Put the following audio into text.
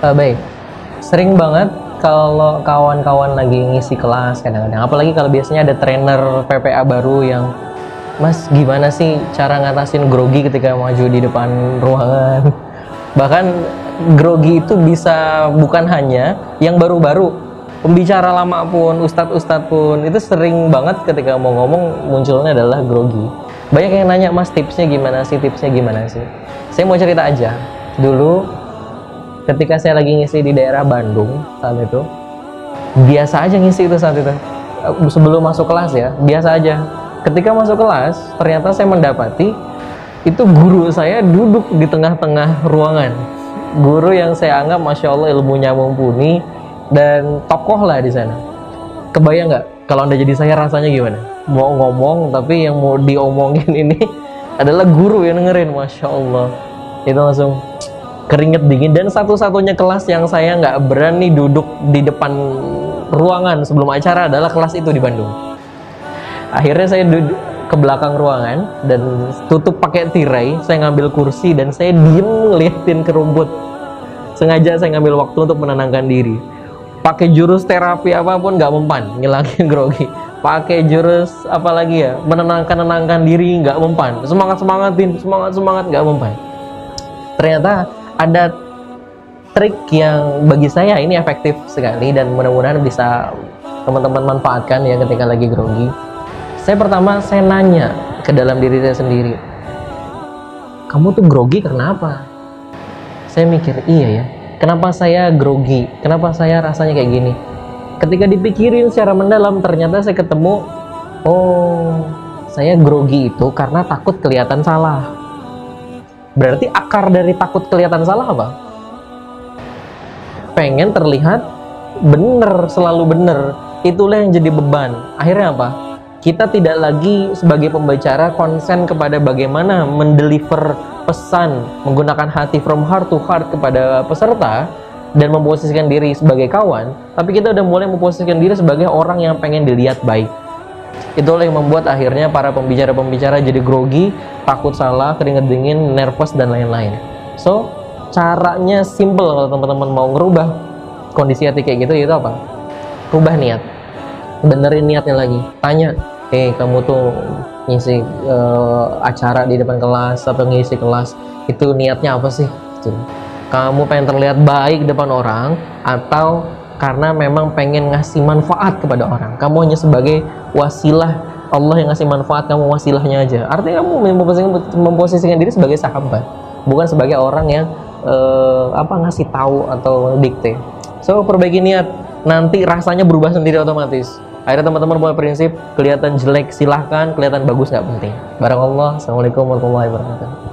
Eh, baik, sering banget kalau kawan-kawan lagi ngisi kelas kadang-kadang, apalagi kalau biasanya ada trainer PPA baru yang Mas gimana sih cara ngatasin grogi ketika maju di depan ruangan? Bahkan grogi itu bisa bukan hanya yang baru-baru, pembicara lama pun, ustadz-ustadz pun itu sering banget ketika mau ngomong munculnya adalah grogi. Banyak yang nanya mas tipsnya gimana sih, tipsnya gimana sih? Saya mau cerita aja. Dulu ketika saya lagi ngisi di daerah Bandung saat itu, biasa aja ngisi itu saat itu. Sebelum masuk kelas ya, biasa aja. Ketika masuk kelas, ternyata saya mendapati itu guru saya duduk di tengah-tengah ruangan. Guru yang saya anggap masya Allah ilmunya mumpuni dan tokoh lah di sana. Kebayang nggak kalau anda jadi saya rasanya gimana? Mau ngomong tapi yang mau diomongin ini adalah guru yang dengerin, masya Allah. Itu langsung keringet dingin. Dan satu-satunya kelas yang saya nggak berani duduk di depan ruangan sebelum acara adalah kelas itu di Bandung. Akhirnya saya duduk ke belakang ruangan dan tutup pakai tirai saya ngambil kursi dan saya diem ngeliatin ke rumput sengaja saya ngambil waktu untuk menenangkan diri. Pakai jurus terapi apa pun nggak mempan ngilangin grogi. Pakai jurus apa lagi ya menenangkan menenangkan diri nggak mempan. Semangat semangatin semangat semangat nggak mempan. Ternyata ada trik yang bagi saya ini efektif sekali dan mudah-mudahan bisa teman-teman manfaatkan ya ketika lagi grogi. Saya pertama saya nanya ke dalam diri saya sendiri kamu tuh grogi karena apa? Saya mikir iya ya kenapa saya grogi? Kenapa saya rasanya kayak gini? Ketika dipikirin secara mendalam ternyata saya ketemu oh saya grogi itu karena takut kelihatan salah berarti akar dari takut kelihatan salah apa? Pengen terlihat bener selalu bener. Itulah yang jadi beban. Akhirnya apa? Kita tidak lagi sebagai pembicara konsen kepada bagaimana mendeliver pesan menggunakan hati from heart to heart kepada peserta dan memposisikan diri sebagai kawan, tapi kita udah mulai memposisikan diri sebagai orang yang pengen dilihat baik. Itulah yang membuat akhirnya para pembicara-pembicara jadi grogi, takut salah, keringet dingin, nervous dan lain-lain. So, caranya simple kalau teman-teman mau ngerubah kondisi hati kayak gitu itu apa? Rubah niat benerin niatnya lagi tanya eh hey, kamu tuh ngisi uh, acara di depan kelas atau ngisi kelas itu niatnya apa sih gitu. kamu pengen terlihat baik depan orang atau karena memang pengen ngasih manfaat kepada orang. Kamu hanya sebagai wasilah. Allah yang ngasih manfaat kamu wasilahnya aja. Artinya kamu memposisikan, memposisikan diri sebagai sahabat. Bukan sebagai orang yang uh, apa ngasih tahu atau dikte. So perbaiki niat. Nanti rasanya berubah sendiri otomatis. Akhirnya teman-teman punya prinsip kelihatan jelek silahkan. Kelihatan bagus nggak penting. Barang Allah. Assalamualaikum warahmatullahi wabarakatuh